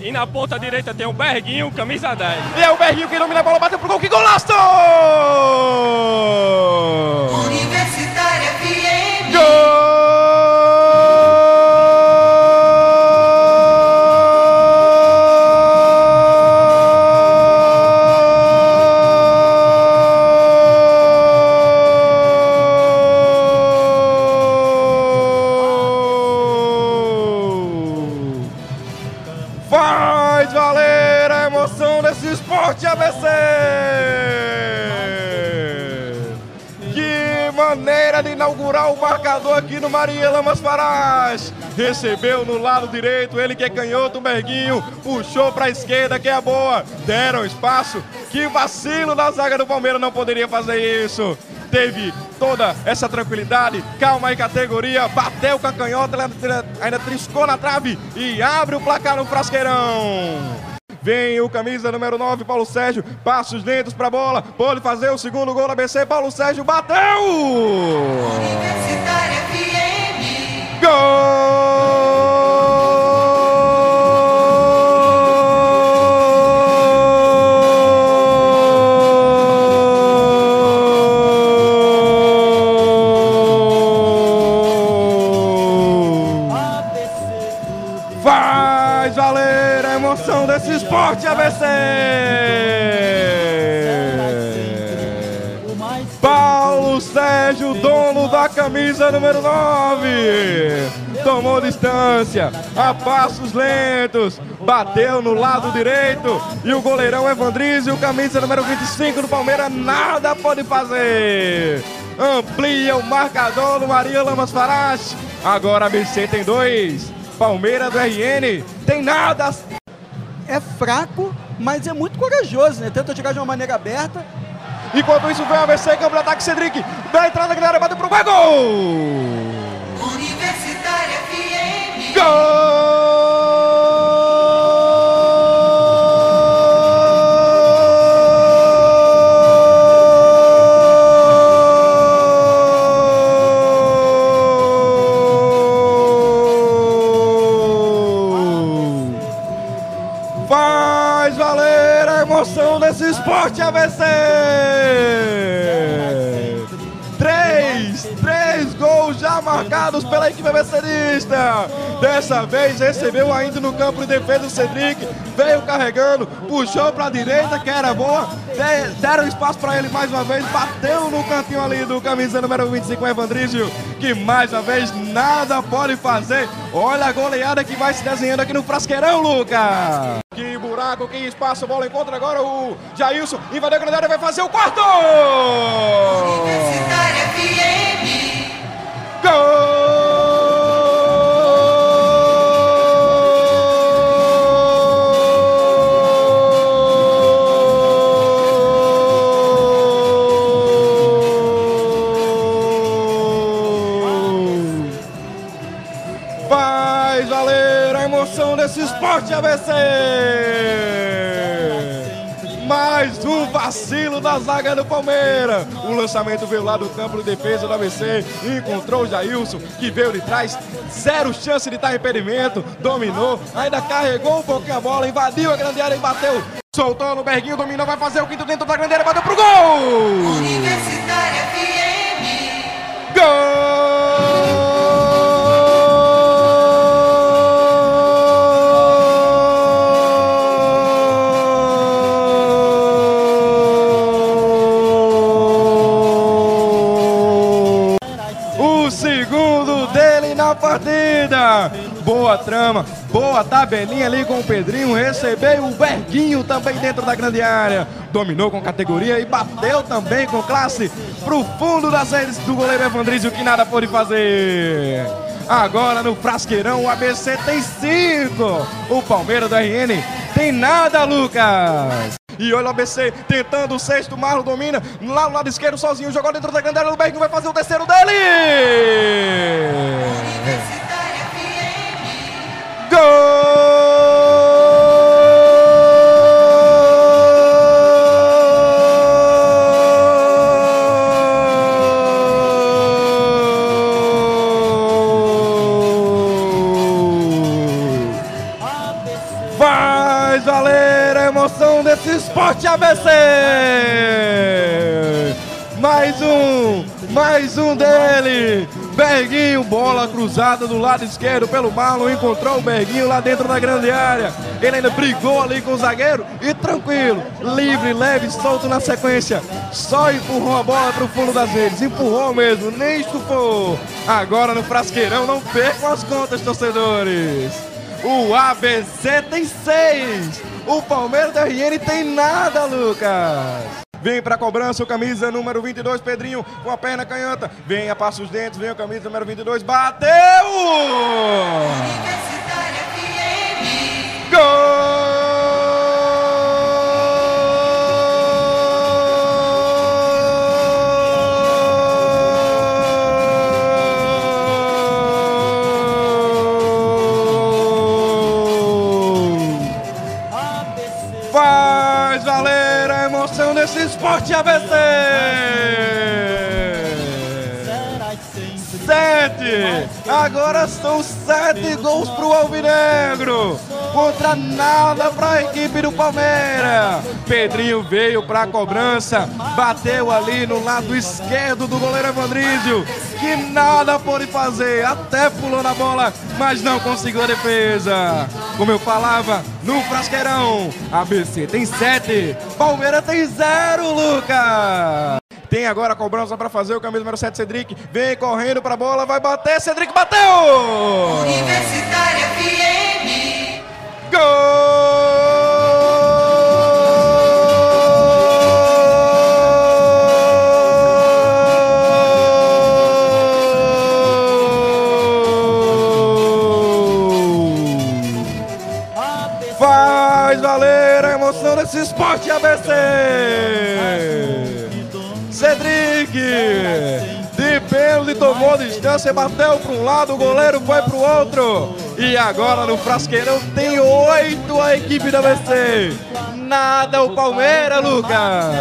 E na ponta direita tem o Berguinho, camisa 10. E é o Berguinho que domina a bola, bateu pro gol, que golaço! Faz valer a emoção desse esporte ABC! Que maneira de inaugurar o marcador aqui no Maria Lamas Farás! Recebeu no lado direito, ele que é canhoto, Berguinho, puxou para a esquerda, que é a boa, deram espaço. Que vacilo da zaga do Palmeiras, não poderia fazer isso. Teve toda essa tranquilidade, calma aí, categoria, bateu com a canhota, ainda triscou na trave e abre o placar no Frasqueirão. Vem o camisa número 9, Paulo Sérgio. Passos lentos pra bola. Pode fazer o segundo gol da BC. Paulo Sérgio bateu! Emoção desse esporte ABC! Paulo Sérgio, dono da camisa número 9, tomou distância, a passos lentos, bateu no lado direito e o goleirão Evandrizio, camisa número 25 do Palmeiras, nada pode fazer. Amplia o marcador do Maria Lamas. Agora a BC tem dois. Palmeiras do RN tem nada. É fraco, mas é muito corajoso, né? Tenta jogar de uma maneira aberta. Enquanto isso vem o ABC, campo de ataque Cedric. Da entrada da área, bateu pro. Gol! Universitária FM. Gol! Faz valer a emoção desse esporte ABC! Três, três gols já marcados pela equipe ABCista. Dessa vez recebeu ainda no campo de defesa o Cedric, veio carregando, puxou para a direita, que era boa, de- deram espaço para ele mais uma vez, bateu no cantinho ali do camisa número 25, Evandrígio, que mais uma vez nada pode fazer. Olha a goleada que vai se desenhando aqui no Frasqueirão, Lucas. Buraco, que espaço, bola encontra agora o Jailson, invadiu a grande área, vai fazer o quarto! Universitária FM. Gol! Faz valer a emoção desse esporte ABC! Mais um vacilo da zaga do Palmeiras. O lançamento veio lá do campo de defesa do ABC. Encontrou o Jailson, que veio de trás. Zero chance de estar impedimento. Dominou, ainda carregou um pouquinho a bola, invadiu a grande área e bateu. Soltou no Berguinho, dominou, vai fazer o quinto dentro da grande área, bateu pro gol! Universitária. Partida. Boa trama, boa tabelinha ali com o Pedrinho. Recebeu o Berguinho também dentro da grande área. Dominou com categoria e bateu também com classe pro fundo das redes do goleiro Evandrísio, que nada pôde fazer. Agora no Frasqueirão, o ABC tem cinco. O Palmeiras do RN tem nada, Lucas. E olha o ABC tentando o sexto, Marlon domina. Lá no lado esquerdo, sozinho, jogou dentro da grande área. O Berguinho vai fazer o terceiro dele. Faz valer a emoção desse esporte ABC! Mais um, mais um dele. Berguinho, bola cruzada do lado esquerdo pelo Marlon. Encontrou o Berguinho lá dentro da grande área. Ele ainda brigou ali com o zagueiro e tranquilo, livre, leve, solto na sequência. Só empurrou a bola para o fundo das redes. Empurrou mesmo, nem estufou. Agora no frasqueirão, não percam as contas, torcedores. O ABC tem seis. O Palmeiras da RN tem nada, Lucas. Vem pra cobrança o camisa número 22, Pedrinho, com a perna canhota. Vem a passa os dentes, vem o camisa número 22, bateu! Desse esporte ABC! Sete! Agora são sete gols pro Alvinegro! Contra nada pra equipe do Palmeiras! Pedrinho veio pra cobrança, bateu ali no lado esquerdo do goleiro Evandrísio, que nada pôde fazer, até pulou na bola, mas não conseguiu a defesa. Como eu falava, no Frasqueirão, ABC tem sete, Palmeiras tem zero, Lucas! Tem agora a cobrança para fazer o camisa número 7, Cedric. Vem correndo para a bola, vai bater. Cedric bateu! Universitária FM. Faz valer a emoção desse esporte ABC! Cedric! De pênalti tomou distância, bateu para um lado, o goleiro foi para o outro. E agora no Frasqueirão tem oito a equipe da ABC. Nada o Palmeiras, Lucas!